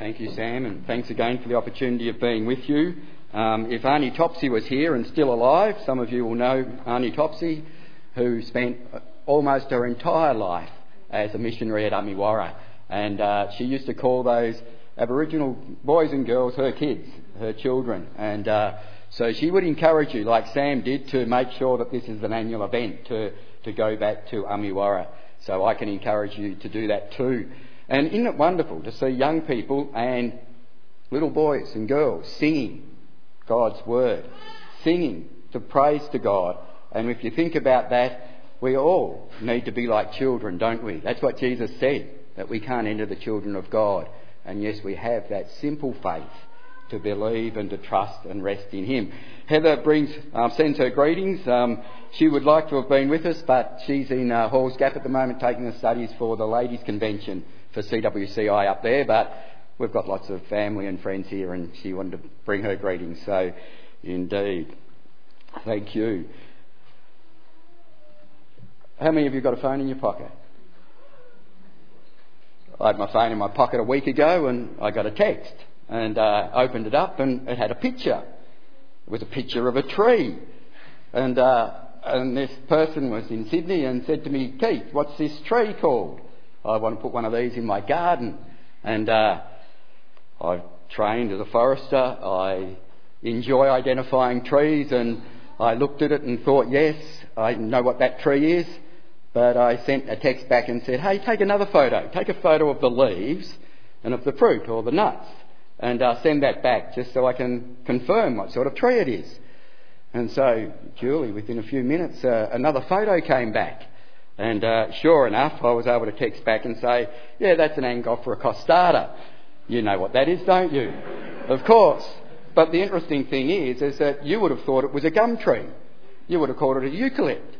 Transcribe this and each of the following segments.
Thank you, Sam, and thanks again for the opportunity of being with you. Um, if Arnie Topsy was here and still alive, some of you will know Arnie Topsy, who spent almost her entire life as a missionary at Amiwarra. And uh, she used to call those Aboriginal boys and girls her kids, her children. And uh, so she would encourage you, like Sam did, to make sure that this is an annual event, to, to go back to Amiwarra. So I can encourage you to do that too. And isn't it wonderful to see young people and little boys and girls singing God's word, singing to praise to God. And if you think about that, we all need to be like children, don't we? That's what Jesus said, that we can't enter the children of God. And yes, we have that simple faith to believe and to trust and rest in Him. Heather brings, um, sends her greetings. Um, she would like to have been with us, but she's in uh, Halls Gap at the moment taking the studies for the Ladies' Convention for CWCI up there, but we've got lots of family and friends here, and she wanted to bring her greetings. So, indeed, thank you. How many of you got a phone in your pocket? I had my phone in my pocket a week ago, and I got a text, and uh, opened it up, and it had a picture. It was a picture of a tree, and uh, and this person was in Sydney and said to me, Keith, what's this tree called? I want to put one of these in my garden. And uh, I've trained as a forester. I enjoy identifying trees, and I looked at it and thought, yes, I know what that tree is. But I sent a text back and said, hey, take another photo. Take a photo of the leaves and of the fruit or the nuts and uh, send that back just so I can confirm what sort of tree it is. And so, Julie, within a few minutes, uh, another photo came back. And uh, sure enough, I was able to text back and say, yeah, that's an Angophora costata. You know what that is, don't you? Of course. But the interesting thing is, is that you would have thought it was a gum tree. You would have called it a eucalypt.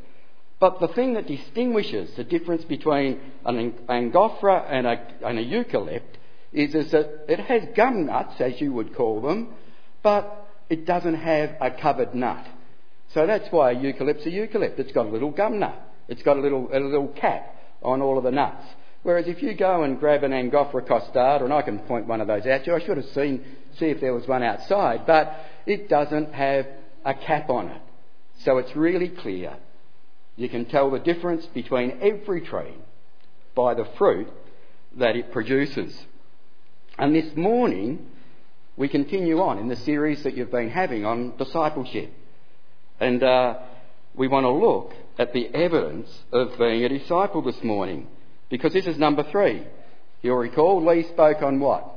But the thing that distinguishes the difference between an Angophora and a, and a eucalypt is, is that it has gum nuts, as you would call them, but it doesn't have a covered nut. So that's why a eucalypt's a eucalypt. It's got a little gum nut. It's got a little, a little cap on all of the nuts. Whereas if you go and grab an Angophora costata, and I can point one of those to you, I should have seen, see if there was one outside, but it doesn't have a cap on it. So it's really clear. You can tell the difference between every tree by the fruit that it produces. And this morning, we continue on in the series that you've been having on discipleship. And uh, we want to look at the evidence of being a disciple this morning. Because this is number three. You'll recall Lee spoke on what?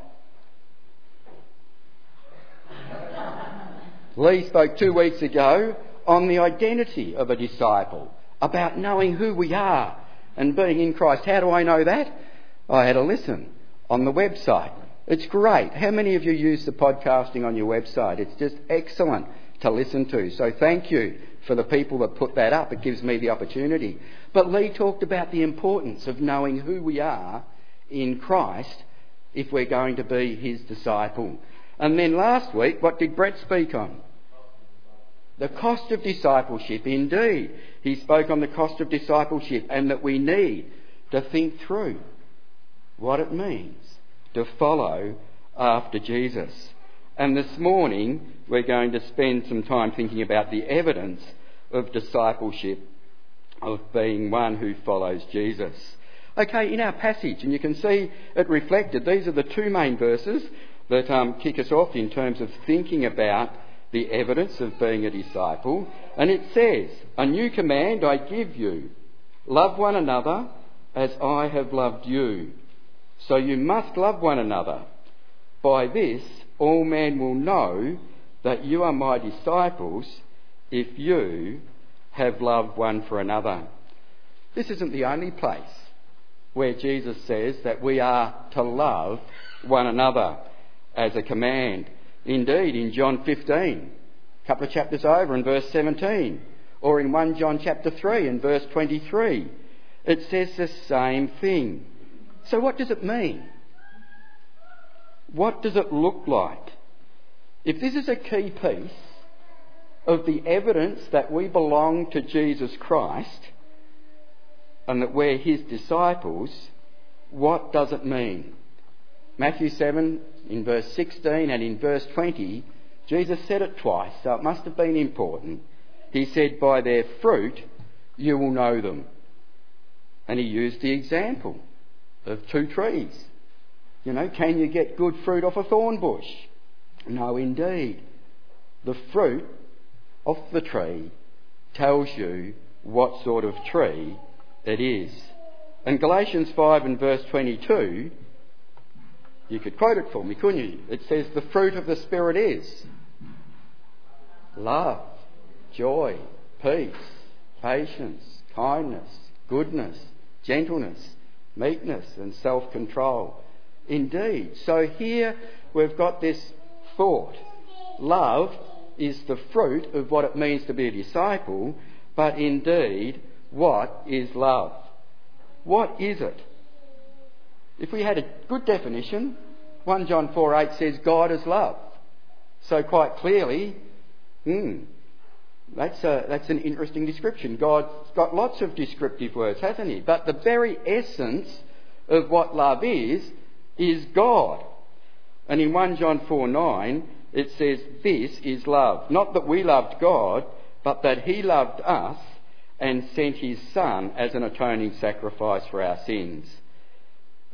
Lee spoke two weeks ago on the identity of a disciple, about knowing who we are and being in Christ. How do I know that? I had a listen on the website. It's great. How many of you use the podcasting on your website? It's just excellent to listen to. So thank you for the people that put that up. It gives me the opportunity. But Lee talked about the importance of knowing who we are in Christ if we're going to be his disciple. And then last week, what did Brett speak on? The cost of discipleship, indeed. He spoke on the cost of discipleship and that we need to think through what it means to follow after Jesus. And this morning, we're going to spend some time thinking about the evidence of discipleship, of being one who follows Jesus. Okay, in our passage, and you can see it reflected, these are the two main verses that um, kick us off in terms of thinking about the evidence of being a disciple. And it says, A new command I give you love one another as I have loved you. So you must love one another. By this, all men will know that you are my disciples if you have love one for another. This isn't the only place where Jesus says that we are to love one another as a command. Indeed, in John 15, a couple of chapters over, in verse 17, or in 1 John chapter 3, in verse 23, it says the same thing. So, what does it mean? What does it look like? If this is a key piece of the evidence that we belong to Jesus Christ and that we're his disciples, what does it mean? Matthew 7 in verse 16 and in verse 20, Jesus said it twice, so it must have been important. He said, By their fruit you will know them. And he used the example of two trees. You know, can you get good fruit off a thorn bush? No, indeed. The fruit of the tree tells you what sort of tree it is. And Galatians 5 and verse 22, you could quote it for me, couldn't you? It says, The fruit of the Spirit is love, joy, peace, patience, kindness, goodness, gentleness, meekness, and self control. Indeed. So here we've got this thought. Love is the fruit of what it means to be a disciple, but indeed, what is love? What is it? If we had a good definition, 1 John 4 8 says God is love. So quite clearly, hmm, that's, a, that's an interesting description. God's got lots of descriptive words, hasn't he? But the very essence of what love is, is God. And in 1 John 4 9, it says, This is love. Not that we loved God, but that He loved us and sent His Son as an atoning sacrifice for our sins.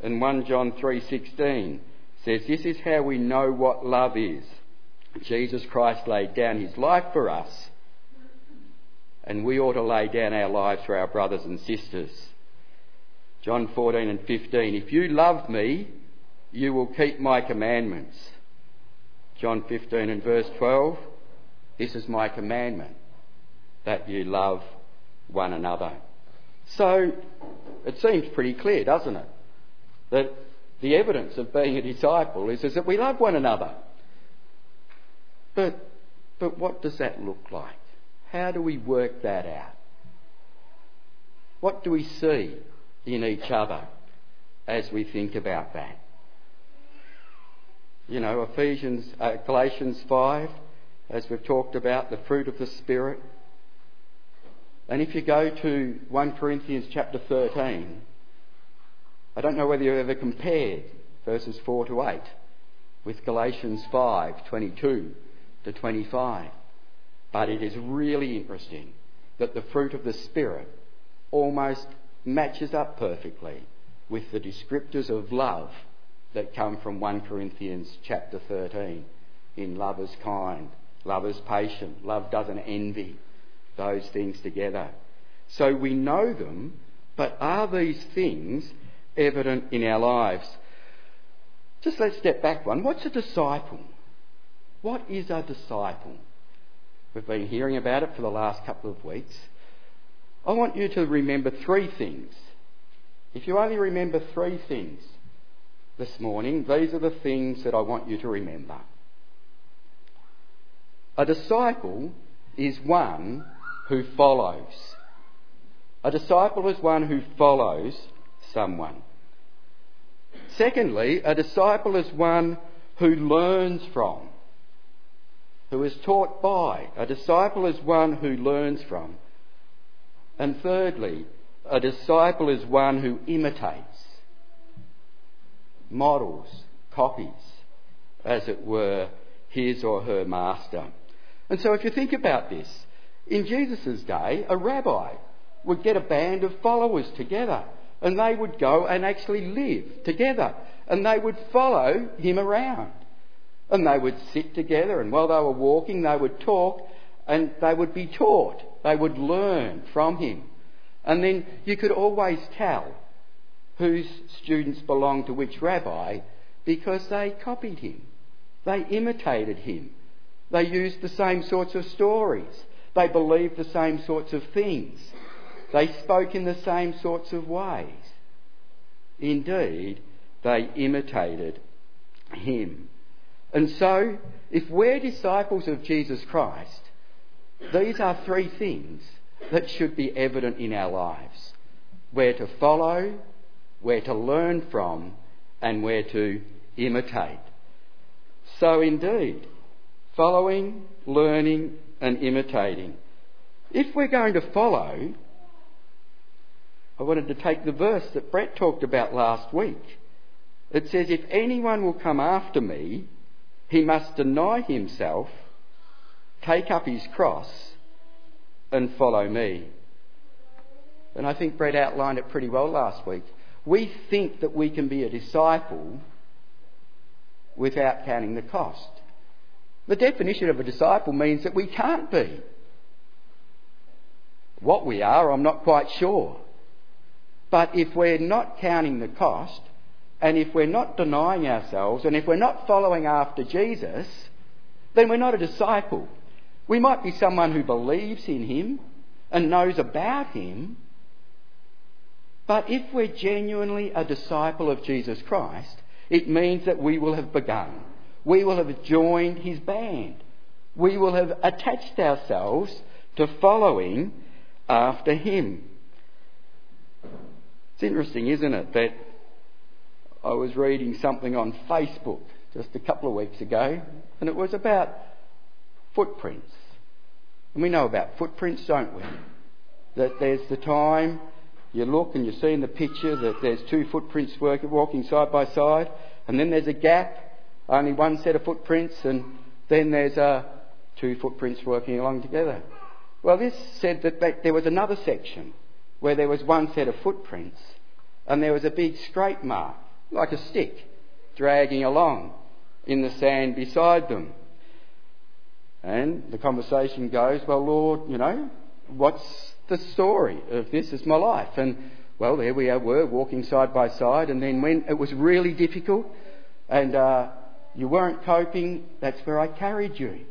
And 1 John 3:16 says, This is how we know what love is. Jesus Christ laid down His life for us, and we ought to lay down our lives for our brothers and sisters. John 14 and 15, If you love me, you will keep my commandments. John 15 and verse 12, This is my commandment, that you love one another. So, it seems pretty clear, doesn't it? That the evidence of being a disciple is, is that we love one another. But, but what does that look like? How do we work that out? What do we see in each other as we think about that? You know, Ephesians, uh, Galatians 5, as we've talked about, the fruit of the Spirit. And if you go to 1 Corinthians chapter 13, I don't know whether you've ever compared verses 4 to 8 with Galatians 5, 22 to 25. But it is really interesting that the fruit of the Spirit almost matches up perfectly with the descriptors of love that come from 1 Corinthians chapter 13. In love is kind, love is patient, love doesn't envy, those things together. So we know them, but are these things evident in our lives? Just let's step back one. What's a disciple? What is a disciple? We've been hearing about it for the last couple of weeks. I want you to remember three things. If you only remember three things, this morning, these are the things that I want you to remember. A disciple is one who follows. A disciple is one who follows someone. Secondly, a disciple is one who learns from, who is taught by. A disciple is one who learns from. And thirdly, a disciple is one who imitates models, copies, as it were, his or her master. And so if you think about this, in Jesus' day, a rabbi would get a band of followers together and they would go and actually live together and they would follow him around. And they would sit together and while they were walking, they would talk and they would be taught. They would learn from him. And then you could always tell whose students belonged to which rabbi because they copied him. They imitated him. They used the same sorts of stories. They believed the same sorts of things. They spoke in the same sorts of ways. Indeed, they imitated him. And so, if we're disciples of Jesus Christ, these are three things that should be evident in our lives. We're to follow, where to learn from, and where to imitate. So, indeed, following, learning, and imitating. If we're going to follow, I wanted to take the verse that Brett talked about last week It says, If anyone will come after me, he must deny himself, take up his cross, and follow me. And I think Brett outlined it pretty well last week. We think that we can be a disciple without counting the cost. The definition of a disciple means that we can't be. What we are, I'm not quite sure. But if we're not counting the cost, and if we're not denying ourselves, and if we're not following after Jesus, then we're not a disciple. We might be someone who believes in Him and knows about Him, but if we're genuinely a disciple of Jesus Christ, it means that we will have begun. We will have joined His band. We will have attached ourselves to following after Him. It's interesting, isn't it, that I was reading something on Facebook just a couple of weeks ago, and it was about footprints. And we know about footprints, don't we? That there's the time you look and you see in the picture that there's two footprints walking side by side, and then there's a gap, only one set of footprints, and then there's uh, two footprints working along together. Well, this said that there was another section where there was one set of footprints and there was a big scrape mark, like a stick, dragging along in the sand beside them. And the conversation goes, Well, Lord, you know, what's the story of this is my life? And well, there we were walking side by side, and then when it was really difficult and uh, you weren't coping, that's where I carried you.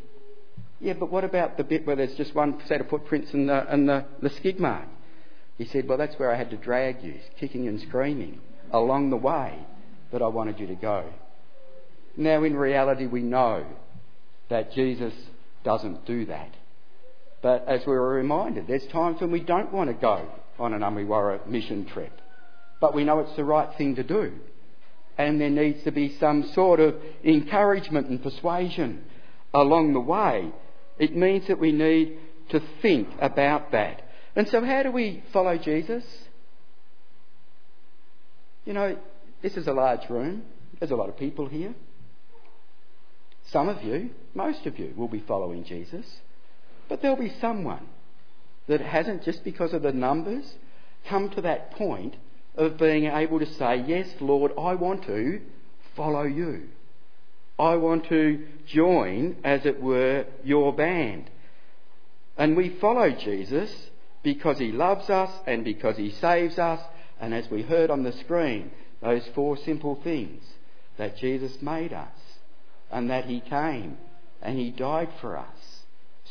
Yeah, but what about the bit where there's just one set of footprints and the, and the, the skid mark? He said, Well, that's where I had to drag you, kicking and screaming, along the way that I wanted you to go. Now, in reality, we know that Jesus doesn't do that. But as we were reminded, there's times when we don't want to go on an Amiwara mission trip, but we know it's the right thing to do. And there needs to be some sort of encouragement and persuasion along the way. It means that we need to think about that and so, how do we follow Jesus? You know, this is a large room, there's a lot of people here. Some of you, most of you, will be following Jesus, but there'll be someone that hasn't, just because of the numbers, come to that point of being able to say, Yes, Lord, I want to follow you. I want to join, as it were, your band. And we follow Jesus because he loves us and because he saves us. And as we heard on the screen, those four simple things that Jesus made us and that he came and he died for us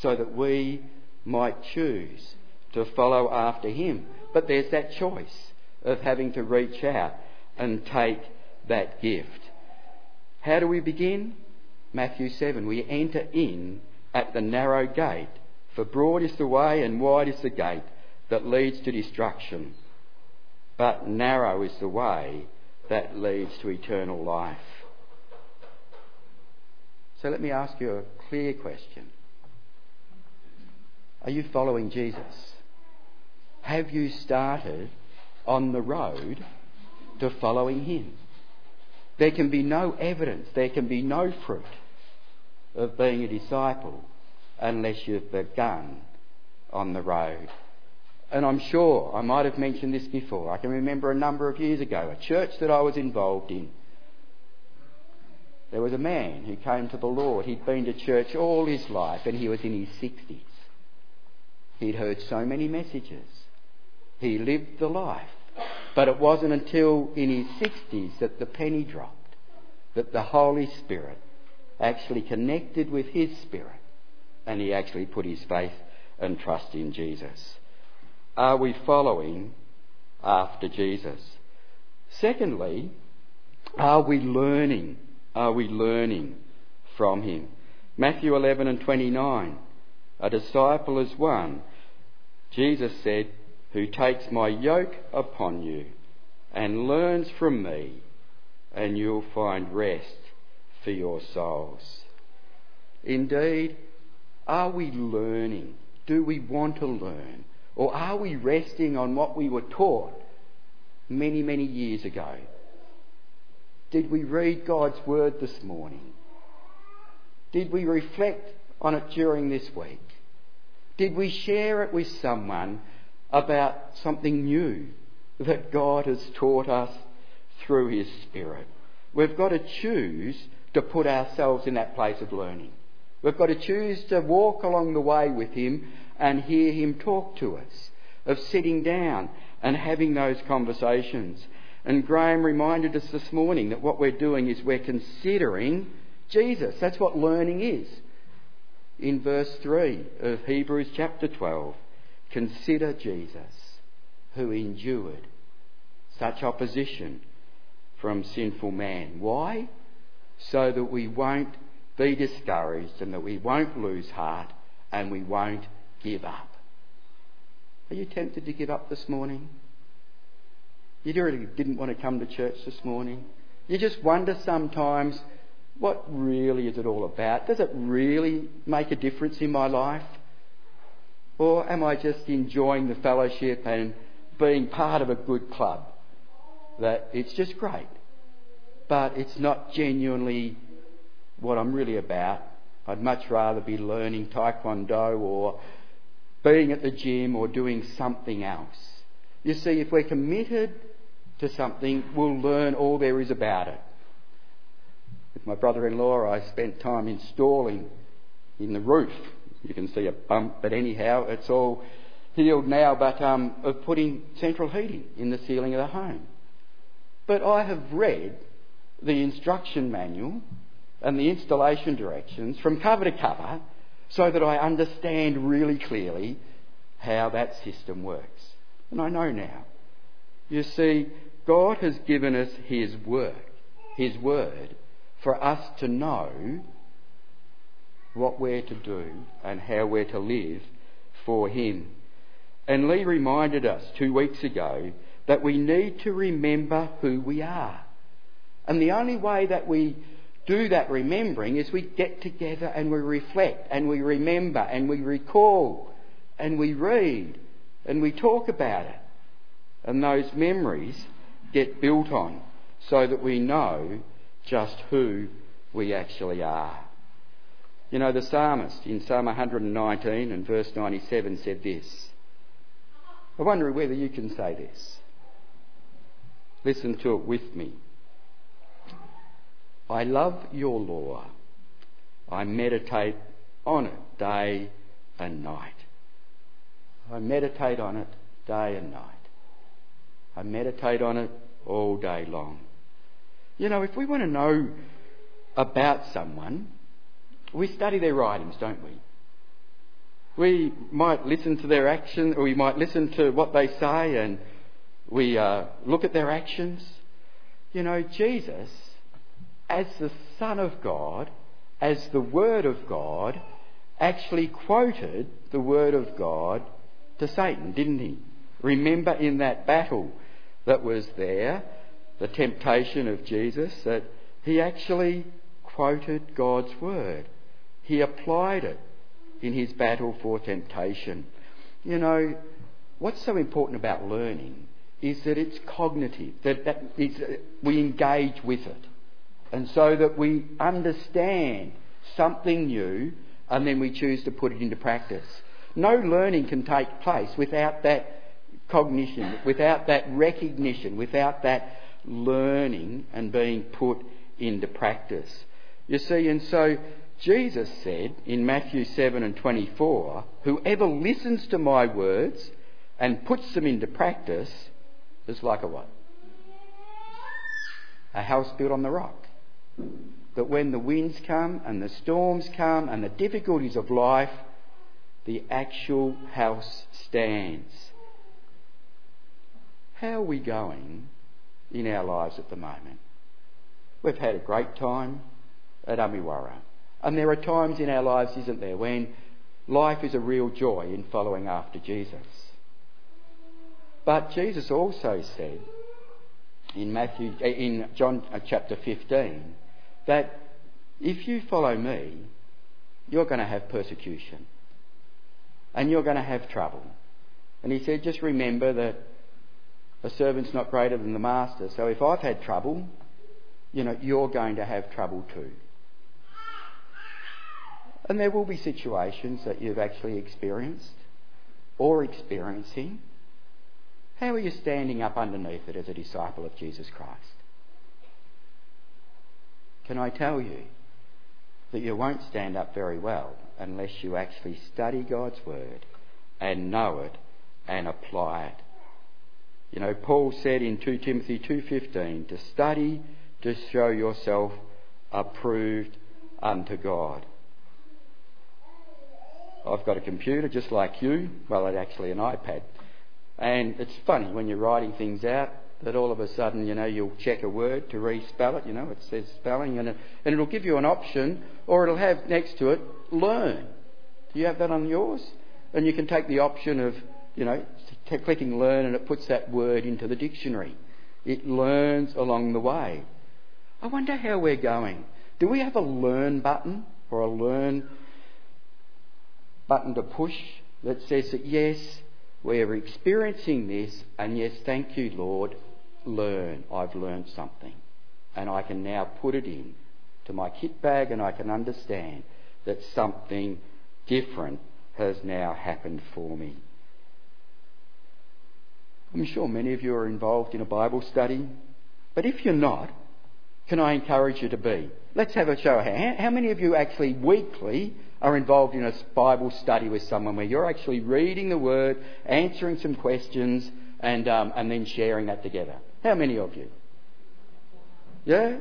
so that we might choose to follow after him. But there's that choice of having to reach out and take that gift. How do we begin? Matthew 7. We enter in at the narrow gate for broad is the way and wide is the gate that leads to destruction, but narrow is the way that leads to eternal life. So let me ask you a clear question. Are you following Jesus? Have you started on the road to following him? There can be no evidence, there can be no fruit of being a disciple unless you've begun on the road. And I'm sure I might have mentioned this before. I can remember a number of years ago, a church that I was involved in. There was a man who came to the Lord. He'd been to church all his life and he was in his 60s. He'd heard so many messages. He lived the life. But it wasn't until in his 60s that the penny dropped, that the Holy Spirit actually connected with his spirit and he actually put his faith and trust in Jesus. Are we following after Jesus? Secondly, are we learning? Are we learning from him? Matthew 11 and 29. A disciple is one, Jesus said, who takes my yoke upon you and learns from me, and you'll find rest for your souls. Indeed, are we learning? Do we want to learn? Or are we resting on what we were taught many, many years ago? Did we read God's Word this morning? Did we reflect on it during this week? Did we share it with someone about something new that God has taught us through His Spirit? We've got to choose to put ourselves in that place of learning. We've got to choose to walk along the way with Him and hear Him talk to us, of sitting down and having those conversations. And Graham reminded us this morning that what we're doing is we're considering Jesus. That's what learning is. In verse 3 of Hebrews chapter 12, consider Jesus, who endured such opposition from sinful man. Why? So that we won't be discouraged and that we won't lose heart and we won't give up. Are you tempted to give up this morning? You really didn't want to come to church this morning? You just wonder sometimes, what really is it all about? Does it really make a difference in my life? Or am I just enjoying the fellowship and being part of a good club? That it's just great, but it's not genuinely what I'm really about. I'd much rather be learning Taekwondo or being at the gym or doing something else. You see, if we're committed to something, we'll learn all there is about it. With my brother in law, I spent time installing in the roof. You can see a bump, but anyhow, it's all healed now, but um, of putting central heating in the ceiling of the home. But I have read the instruction manual and the installation directions from cover to cover so that I understand really clearly how that system works. And I know now. You see, God has given us His work, His word, for us to know what we're to do and how we're to live for Him. And Lee reminded us two weeks ago that we need to remember who we are. And the only way that we do that remembering is we get together and we reflect and we remember and we recall and we read and we talk about it. And those memories get built on so that we know just who we actually are. You know, the psalmist in Psalm 119 and verse 97 said this. I wonder whether you can say this. Listen to it with me. I love your law. I meditate on it day and night. I meditate on it day and night. I meditate on it all day long. You know, if we want to know about someone, we study their writings, don't we? We might listen to their actions, or we might listen to what they say, and we uh, look at their actions. You know, Jesus as the Son of God, as the Word of God, actually quoted the Word of God to Satan, didn't he? Remember in that battle that was there, the temptation of Jesus, that he actually quoted God's Word. He applied it in his battle for temptation. You know, what's so important about learning is that it's cognitive, that, that is, we engage with it and so that we understand something new and then we choose to put it into practice. No learning can take place without that cognition, without that recognition, without that learning and being put into practice. You see, and so Jesus said in Matthew 7 and 24, Whoever listens to my words and puts them into practice is like a what? A house built on the rock that when the winds come and the storms come and the difficulties of life, the actual house stands. How are we going in our lives at the moment? We've had a great time at Amiwara. And there are times in our lives, isn't there, when life is a real joy in following after Jesus. But Jesus also said in Matthew, in John uh, chapter 15, that if you follow me, you're going to have persecution and you're going to have trouble. And he said, just remember that a servant's not greater than the master. So if I've had trouble, you know, you're going to have trouble too. And there will be situations that you've actually experienced or experiencing. How are you standing up underneath it as a disciple of Jesus Christ? Can I tell you that you won't stand up very well unless you actually study God's Word and know it and apply it. You know, Paul said in 2 Timothy 2:15 to study to show yourself approved unto God. I've got a computer just like you. Well, it's actually an iPad. And it's funny when you're writing things out that all of a sudden, you know, you'll check a word to respell it, you know, it says spelling, and, it, and it'll give you an option, or it'll have next to it, learn. Do you have that on yours? And you can take the option of, you know, clicking learn, and it puts that word into the dictionary. It learns along the way. I wonder how we're going. Do we have a learn button or a learn button to push that says that yes, we're experiencing this, and yes, thank you, Lord, learn. I've learned something. And I can now put it in to my kit bag and I can understand that something different has now happened for me. I'm sure many of you are involved in a Bible study, but if you're not, can I encourage you to be? Let's have a show of hands. How many of you actually weekly are involved in a Bible study with someone where you're actually reading the Word, answering some questions, and, um, and then sharing that together? How many of you? Yeah?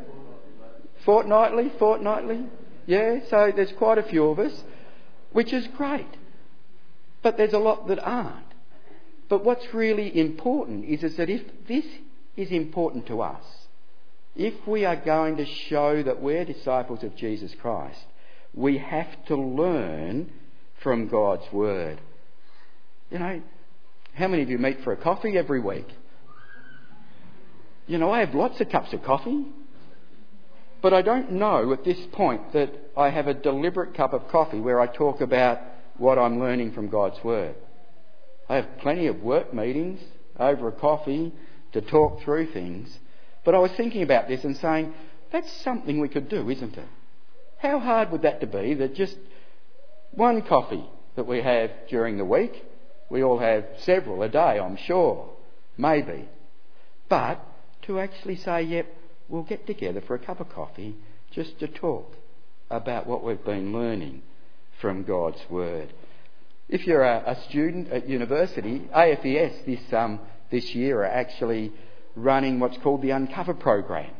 Fortnightly? Fortnightly? Yeah? So there's quite a few of us, which is great. But there's a lot that aren't. But what's really important is, is that if this is important to us, if we are going to show that we're disciples of Jesus Christ, we have to learn from God's Word. You know, how many of you meet for a coffee every week? You know, I have lots of cups of coffee, but I don't know at this point that I have a deliberate cup of coffee where I talk about what I'm learning from God's Word. I have plenty of work meetings over a coffee to talk through things, but I was thinking about this and saying, that's something we could do, isn't it? How hard would that to be that just one coffee that we have during the week, we all have several a day, I'm sure, maybe, but to actually say, yep, we'll get together for a cup of coffee just to talk about what we've been learning from God's Word. If you're a, a student at university, AFES this, um, this year are actually running what's called the Uncover program.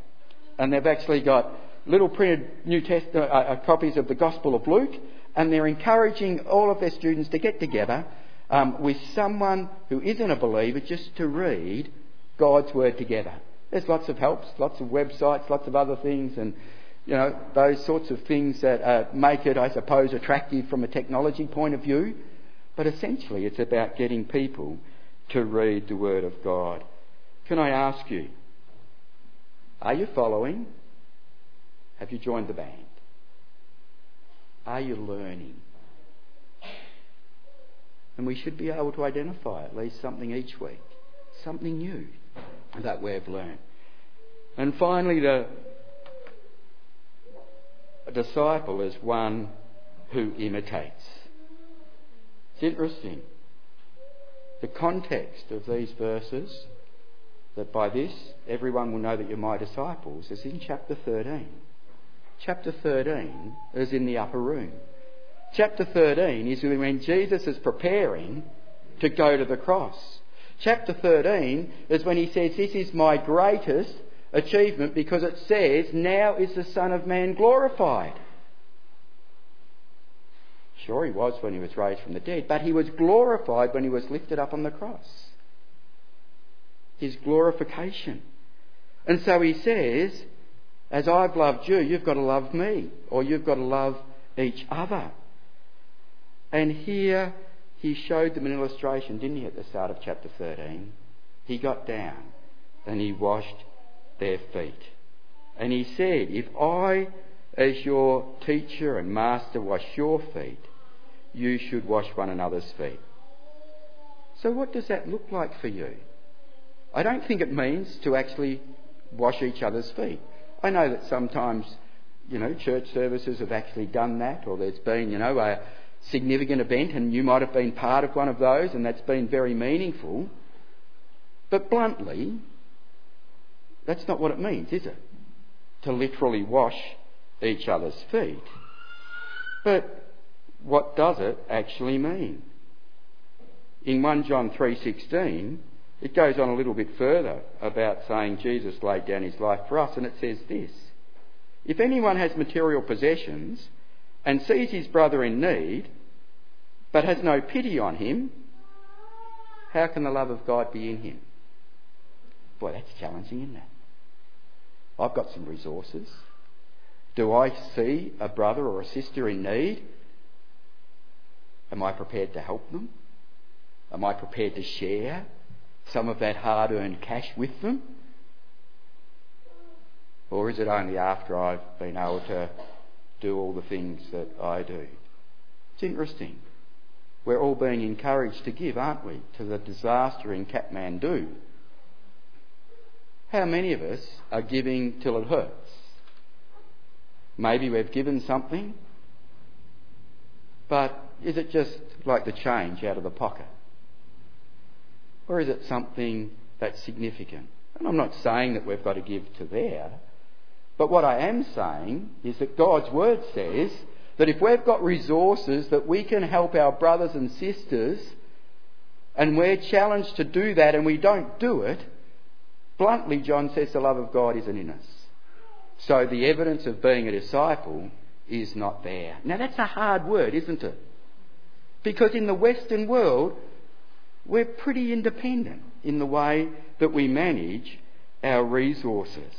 And they've actually got little printed New Testament uh, uh, copies of the Gospel of Luke, and they're encouraging all of their students to get together um, with someone who isn't a believer just to read God's Word together. There's lots of helps, lots of websites, lots of other things, and you know those sorts of things that uh, make it, I suppose, attractive from a technology point of view. But essentially, it's about getting people to read the Word of God. Can I ask you, are you following? Have you joined the band? Are you learning? And we should be able to identify at least something each week, something new that we've learned. And finally, the a disciple is one who imitates. It's interesting. The context of these verses, that by this everyone will know that you're my disciples, is in chapter 13 chapter 13 is in the upper room. Chapter 13 is when Jesus is preparing to go to the cross. Chapter 13 is when he says, This is my greatest achievement because it says, Now is the Son of Man glorified. Sure, he was when he was raised from the dead, but he was glorified when he was lifted up on the cross. His glorification. And so he says, as I've loved you, you've got to love me, or you've got to love each other. And here he showed them an illustration, didn't he, at the start of chapter 13? He got down and he washed their feet. And he said, If I, as your teacher and master, wash your feet, you should wash one another's feet. So, what does that look like for you? I don't think it means to actually wash each other's feet. I know that sometimes, you know, church services have actually done that, or there's been, you know, a significant event and you might have been part of one of those and that's been very meaningful. But bluntly, that's not what it means, is it? To literally wash each other's feet. But what does it actually mean? In 1 John 3:16, it goes on a little bit further about saying Jesus laid down his life for us and it says this: If anyone has material possessions and sees his brother in need but has no pity on him, how can the love of God be in him? Boy, that's challenging, isn't it? I've got some resources. Do I see a brother or a sister in need? Am I prepared to help them? Am I prepared to share some of that hard earned cash with them? Or is it only after I've been able to do all the things that I do? It's interesting. We're all being encouraged to give, aren't we, to the disaster in Kathmandu? How many of us are giving till it hurts? Maybe we've given something, but is it just like the change out of the pocket? Or is it something that's significant? And I'm not saying that we've got to give to there, but what I am saying is that God's Word says that if we've got resources that we can help our brothers and sisters, and we're challenged to do that and we don't do it, bluntly, John says the love of God isn't in us. So the evidence of being a disciple is not there. Now that's a hard word, isn't it? Because in the Western world, we're pretty independent in the way that we manage our resources.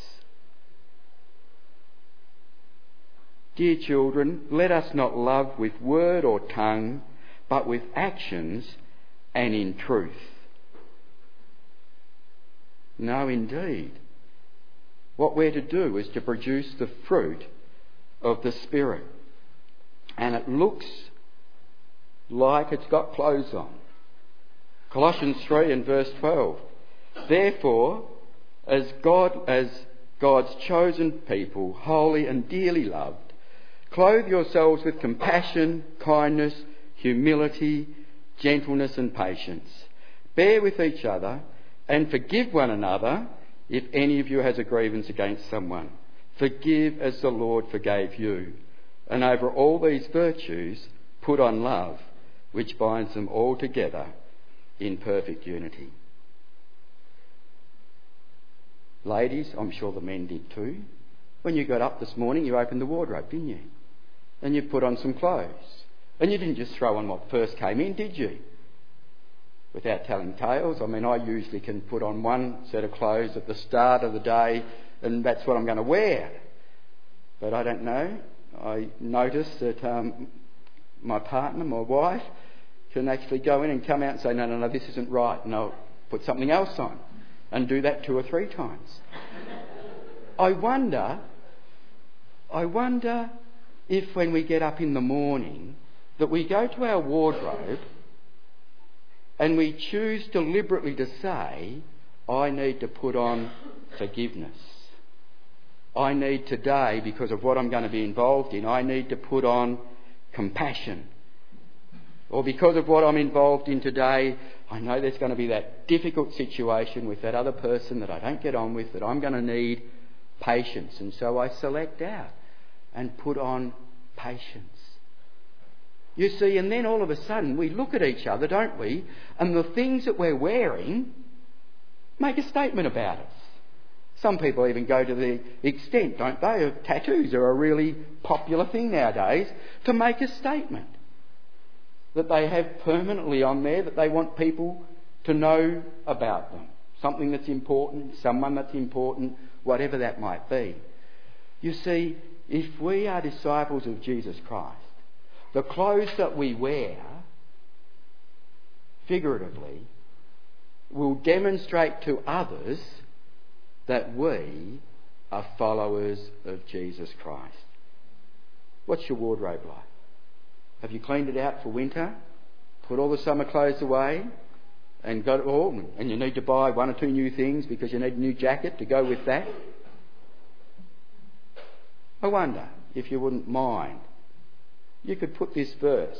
Dear children, let us not love with word or tongue, but with actions and in truth. No, indeed. What we're to do is to produce the fruit of the Spirit. And it looks like it's got clothes on. Colossians 3 and verse 12. Therefore, as God, as God's chosen people, holy and dearly loved, Clothe yourselves with compassion, kindness, humility, gentleness, and patience. Bear with each other and forgive one another if any of you has a grievance against someone. Forgive as the Lord forgave you. And over all these virtues, put on love, which binds them all together in perfect unity. Ladies, I'm sure the men did too. When you got up this morning, you opened the wardrobe, didn't you? and you put on some clothes. And you didn't just throw on what first came in, did you? Without telling tales, I mean, I usually can put on one set of clothes at the start of the day, and that's what I'm going to wear. But I don't know. I notice that um, my partner, my wife, can actually go in and come out and say, no, no, no, this isn't right, and I'll put something else on, and do that two or three times. I wonder, I wonder if when we get up in the morning that we go to our wardrobe and we choose deliberately to say, I need to put on forgiveness. I need today, because of what I'm going to be involved in, I need to put on compassion. Or because of what I'm involved in today, I know there's going to be that difficult situation with that other person that I don't get on with, that I'm going to need patience. And so I select out and put on patience. You see, and then all of a sudden we look at each other, don't we? And the things that we're wearing make a statement about us. Some people even go to the extent, don't they, of tattoos are a really popular thing nowadays to make a statement that they have permanently on there that they want people to know about them. Something that's important, someone that's important, whatever that might be. You see, if we are disciples of Jesus Christ, the clothes that we wear, figuratively, will demonstrate to others that we are followers of Jesus Christ. What's your wardrobe like? Have you cleaned it out for winter? Put all the summer clothes away? And got all? Oh, and you need to buy one or two new things because you need a new jacket to go with that? I wonder if you wouldn't mind. You could put this verse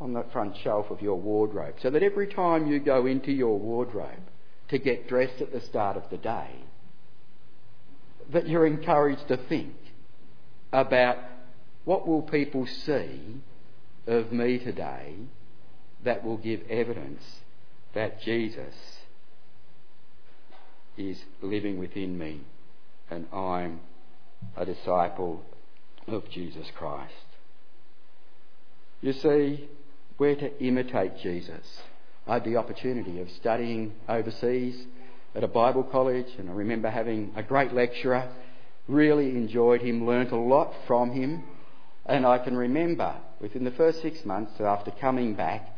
on the front shelf of your wardrobe so that every time you go into your wardrobe to get dressed at the start of the day, but you're encouraged to think about what will people see of me today that will give evidence that Jesus is living within me and I'm a disciple of Jesus Christ. You see, we're to imitate Jesus. I had the opportunity of studying overseas at a Bible college, and I remember having a great lecturer. Really enjoyed him, learnt a lot from him, and I can remember within the first six months after coming back,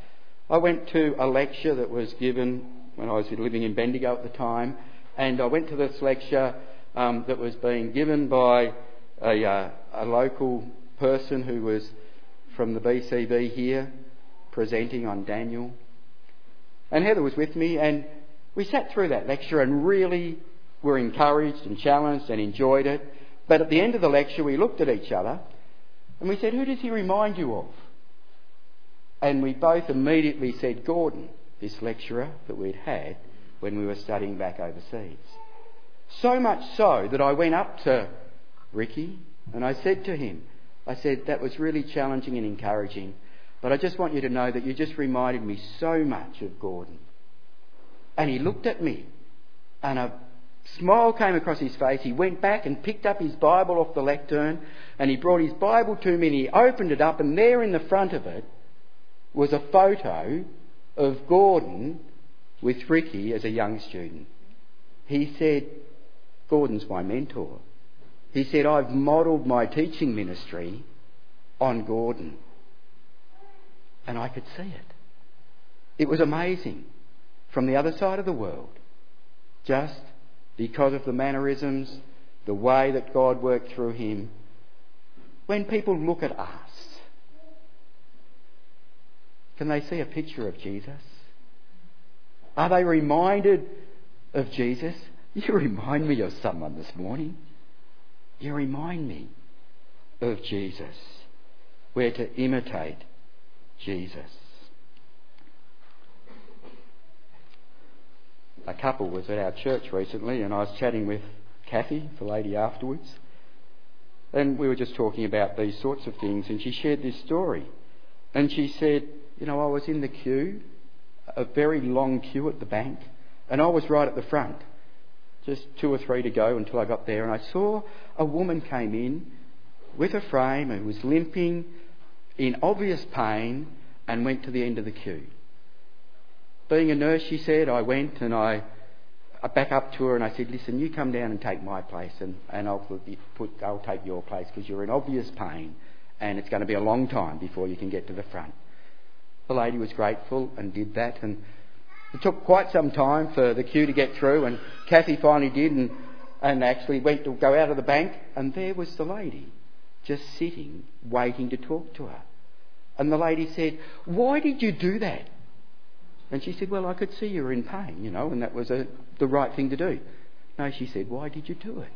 I went to a lecture that was given when I was living in Bendigo at the time, and I went to this lecture um, that was being given by a, uh, a local person who was from the BCV here, presenting on Daniel. And Heather was with me, and we sat through that lecture and really were encouraged and challenged and enjoyed it. But at the end of the lecture, we looked at each other and we said, Who does he remind you of? And we both immediately said, Gordon, this lecturer that we'd had when we were studying back overseas. So much so that I went up to Ricky and I said to him, I said, that was really challenging and encouraging, but I just want you to know that you just reminded me so much of Gordon. And he looked at me and a smile came across his face. He went back and picked up his Bible off the lectern and he brought his Bible to me and he opened it up and there in the front of it was a photo of Gordon with Ricky as a young student. He said, Gordon's my mentor. He said, I've modelled my teaching ministry on Gordon. And I could see it. It was amazing from the other side of the world, just because of the mannerisms, the way that God worked through him. When people look at us, can they see a picture of Jesus? Are they reminded of Jesus? You remind me of someone this morning. You remind me of Jesus. We're to imitate Jesus. A couple was at our church recently, and I was chatting with Kathy, the lady afterwards, and we were just talking about these sorts of things, and she shared this story. And she said, You know, I was in the queue, a very long queue at the bank, and I was right at the front just two or three to go until I got there, and I saw a woman came in with a frame and was limping in obvious pain and went to the end of the queue. Being a nurse, she said, I went and I, I back up to her and I said, listen, you come down and take my place and, and I'll, put, I'll take your place because you're in obvious pain and it's going to be a long time before you can get to the front. The lady was grateful and did that and it took quite some time for the queue to get through, and Kathy finally did, and, and actually went to go out of the bank, and there was the lady, just sitting, waiting to talk to her. And the lady said, Why did you do that? And she said, Well, I could see you were in pain, you know, and that was a, the right thing to do. No, she said, Why did you do it?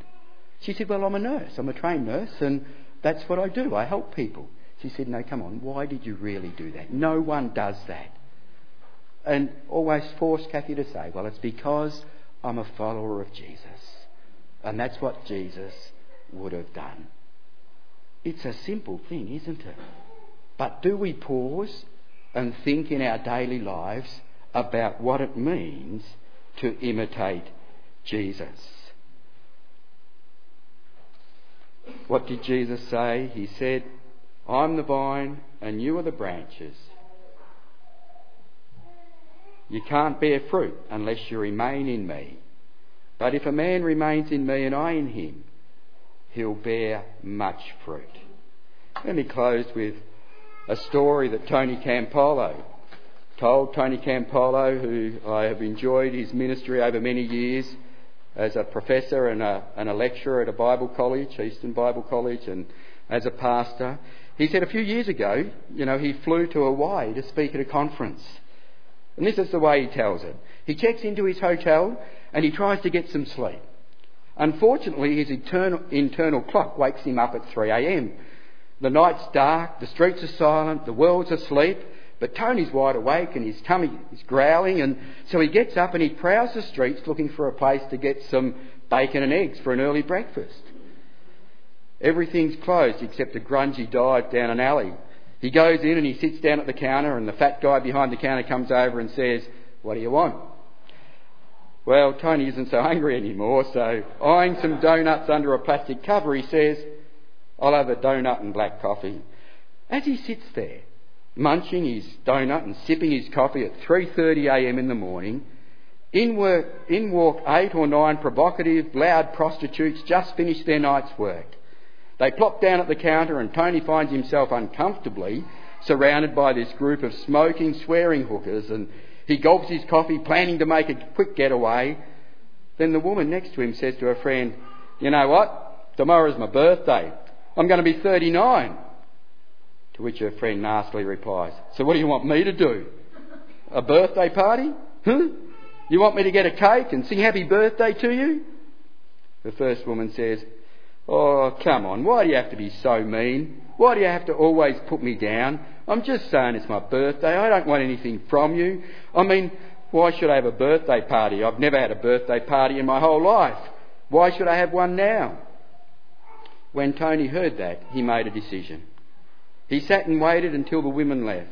She said, Well, I'm a nurse. I'm a trained nurse, and that's what I do. I help people. She said, No, come on, why did you really do that? No one does that and always forced Kathy to say, well, it's because I'm a follower of Jesus. And that's what Jesus would have done. It's a simple thing, isn't it? But do we pause and think in our daily lives about what it means to imitate Jesus? What did Jesus say? He said, I'm the vine and you are the branches. You can't bear fruit unless you remain in me. But if a man remains in me and I in him, he'll bear much fruit. Let me close with a story that Tony Campolo told. Tony Campolo, who I have enjoyed his ministry over many years as a professor and a, and a lecturer at a Bible college, Eastern Bible College, and as a pastor. He said a few years ago, you know, he flew to Hawaii to speak at a conference. And this is the way he tells it. He checks into his hotel and he tries to get some sleep. Unfortunately, his internal, internal clock wakes him up at 3 a.m. The night's dark, the streets are silent, the world's asleep, but Tony's wide awake and his tummy is growling, and so he gets up and he prowls the streets looking for a place to get some bacon and eggs for an early breakfast. Everything's closed except a grungy dive down an alley. He goes in and he sits down at the counter, and the fat guy behind the counter comes over and says, What do you want? Well, Tony isn't so hungry anymore, so eyeing some donuts under a plastic cover, he says, I'll have a donut and black coffee. As he sits there, munching his donut and sipping his coffee at 3.30am in the morning, in, work, in walk eight or nine provocative, loud prostitutes just finished their night's work. They plop down at the counter and Tony finds himself uncomfortably surrounded by this group of smoking, swearing hookers and he gulps his coffee, planning to make a quick getaway. Then the woman next to him says to her friend, You know what? Tomorrow's my birthday. I'm going to be 39. To which her friend nastily replies, So what do you want me to do? A birthday party? Huh? You want me to get a cake and sing happy birthday to you? The first woman says, Oh, come on, why do you have to be so mean? Why do you have to always put me down? I'm just saying it's my birthday. I don't want anything from you. I mean, why should I have a birthday party? I've never had a birthday party in my whole life. Why should I have one now? When Tony heard that, he made a decision. He sat and waited until the women left.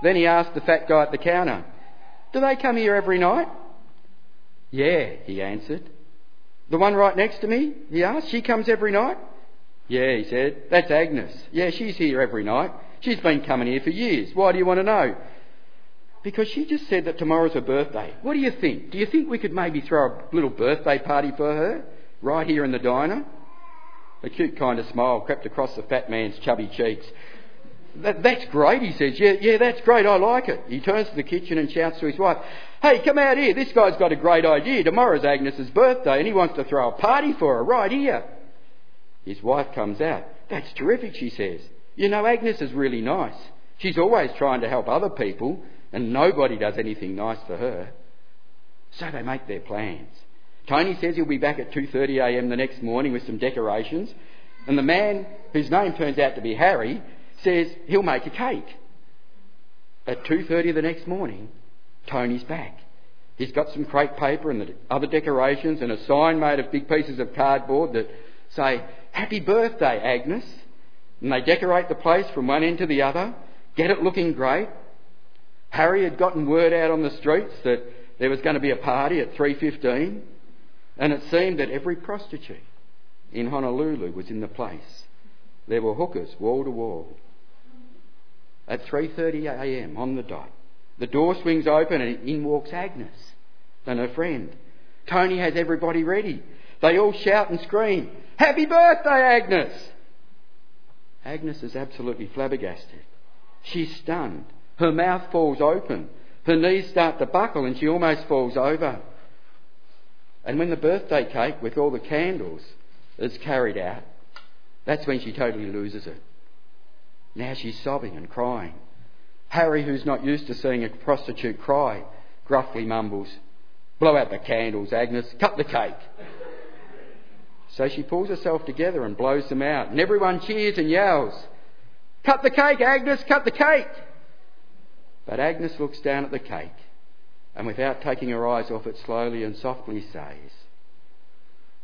Then he asked the fat guy at the counter, Do they come here every night? Yeah, he answered. The one right next to me? He asked. She comes every night? Yeah, he said. That's Agnes. Yeah, she's here every night. She's been coming here for years. Why do you want to know? Because she just said that tomorrow's her birthday. What do you think? Do you think we could maybe throw a little birthday party for her? Right here in the diner? A cute kind of smile crept across the fat man's chubby cheeks. That, that's great, he says. Yeah, yeah, that's great. I like it. He turns to the kitchen and shouts to his wife, Hey, come out here. This guy's got a great idea. Tomorrow's Agnes's birthday and he wants to throw a party for her right here. His wife comes out. That's terrific, she says. You know, Agnes is really nice. She's always trying to help other people and nobody does anything nice for her. So they make their plans. Tony says he'll be back at 2.30am the next morning with some decorations and the man, whose name turns out to be Harry, says he'll make a cake. At 2.30 the next morning, Tony's back. He's got some crepe paper and the other decorations and a sign made of big pieces of cardboard that say, Happy birthday, Agnes. And they decorate the place from one end to the other, get it looking great. Harry had gotten word out on the streets that there was going to be a party at 3.15 and it seemed that every prostitute in Honolulu was in the place. There were hookers wall to wall. At 3.30am on the dot, the door swings open and in walks Agnes and her friend. Tony has everybody ready. They all shout and scream, Happy birthday, Agnes! Agnes is absolutely flabbergasted. She's stunned. Her mouth falls open. Her knees start to buckle and she almost falls over. And when the birthday cake with all the candles is carried out, that's when she totally loses it. Now she's sobbing and crying. Harry, who's not used to seeing a prostitute cry, gruffly mumbles, Blow out the candles, Agnes. Cut the cake. So she pulls herself together and blows them out, and everyone cheers and yells, Cut the cake, Agnes, cut the cake! But Agnes looks down at the cake, and without taking her eyes off it, slowly and softly says,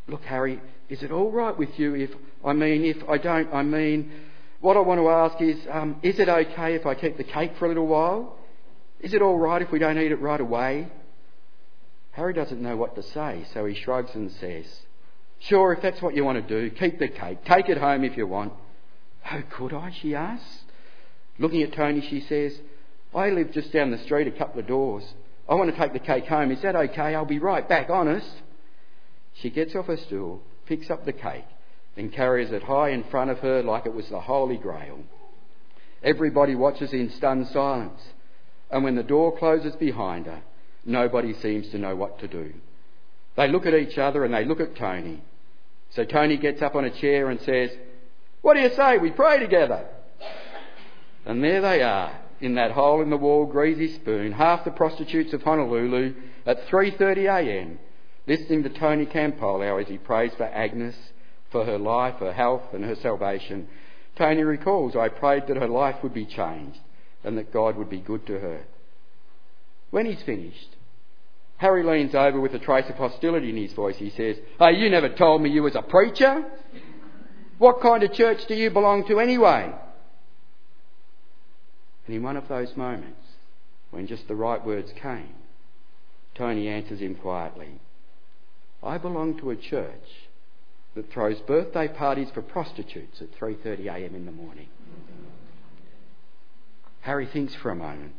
Look, Harry, is it all right with you if, I mean, if I don't, I mean, what I want to ask is, um, is it okay if I keep the cake for a little while? Is it all right if we don't eat it right away? Harry doesn't know what to say, so he shrugs and says, Sure, if that's what you want to do, keep the cake. Take it home if you want. Oh, could I? she asks. Looking at Tony, she says, I live just down the street a couple of doors. I want to take the cake home. Is that okay? I'll be right back, honest. She gets off her stool, picks up the cake, and carries it high in front of her like it was the Holy Grail. Everybody watches in stunned silence, and when the door closes behind her, nobody seems to know what to do. They look at each other and they look at Tony. So Tony gets up on a chair and says, What do you say? We pray together. And there they are, in that hole in the wall greasy spoon, half the prostitutes of Honolulu at 3.30am, listening to Tony Campolo as he prays for Agnes, for her life, her health, and her salvation, Tony recalls, I prayed that her life would be changed and that God would be good to her. When he's finished, Harry leans over with a trace of hostility in his voice. He says, Hey, you never told me you was a preacher. What kind of church do you belong to anyway? And in one of those moments, when just the right words came, Tony answers him quietly, I belong to a church that throws birthday parties for prostitutes at 3.30am in the morning. Harry thinks for a moment,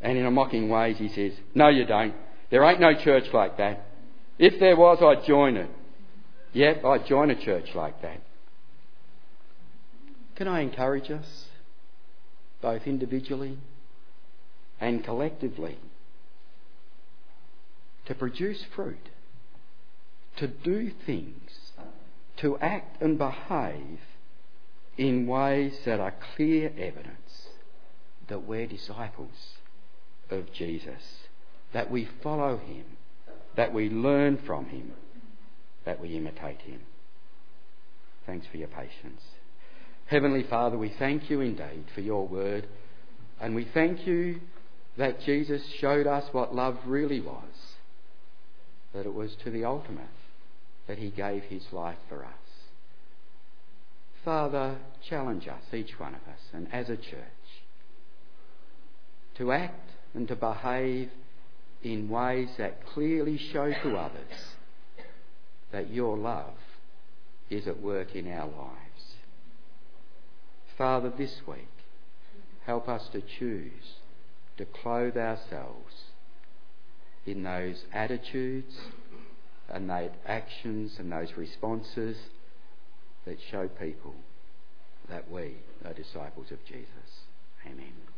and in a mocking way he says, No, you don't. There ain't no church like that. If there was, I'd join it. Yep, I'd join a church like that. Can I encourage us, both individually and collectively, to produce fruit, to do things, to act and behave in ways that are clear evidence that we're disciples of Jesus, that we follow him, that we learn from him, that we imitate him. Thanks for your patience. Heavenly Father, we thank you indeed for your word, and we thank you that Jesus showed us what love really was, that it was to the ultimate, that he gave his life for us. Father, challenge us, each one of us, and as a church, to act and to behave in ways that clearly show to others that your love is at work in our lives. Father, this week, help us to choose to clothe ourselves in those attitudes and those actions and those responses that show people that we are disciples of Jesus. Amen.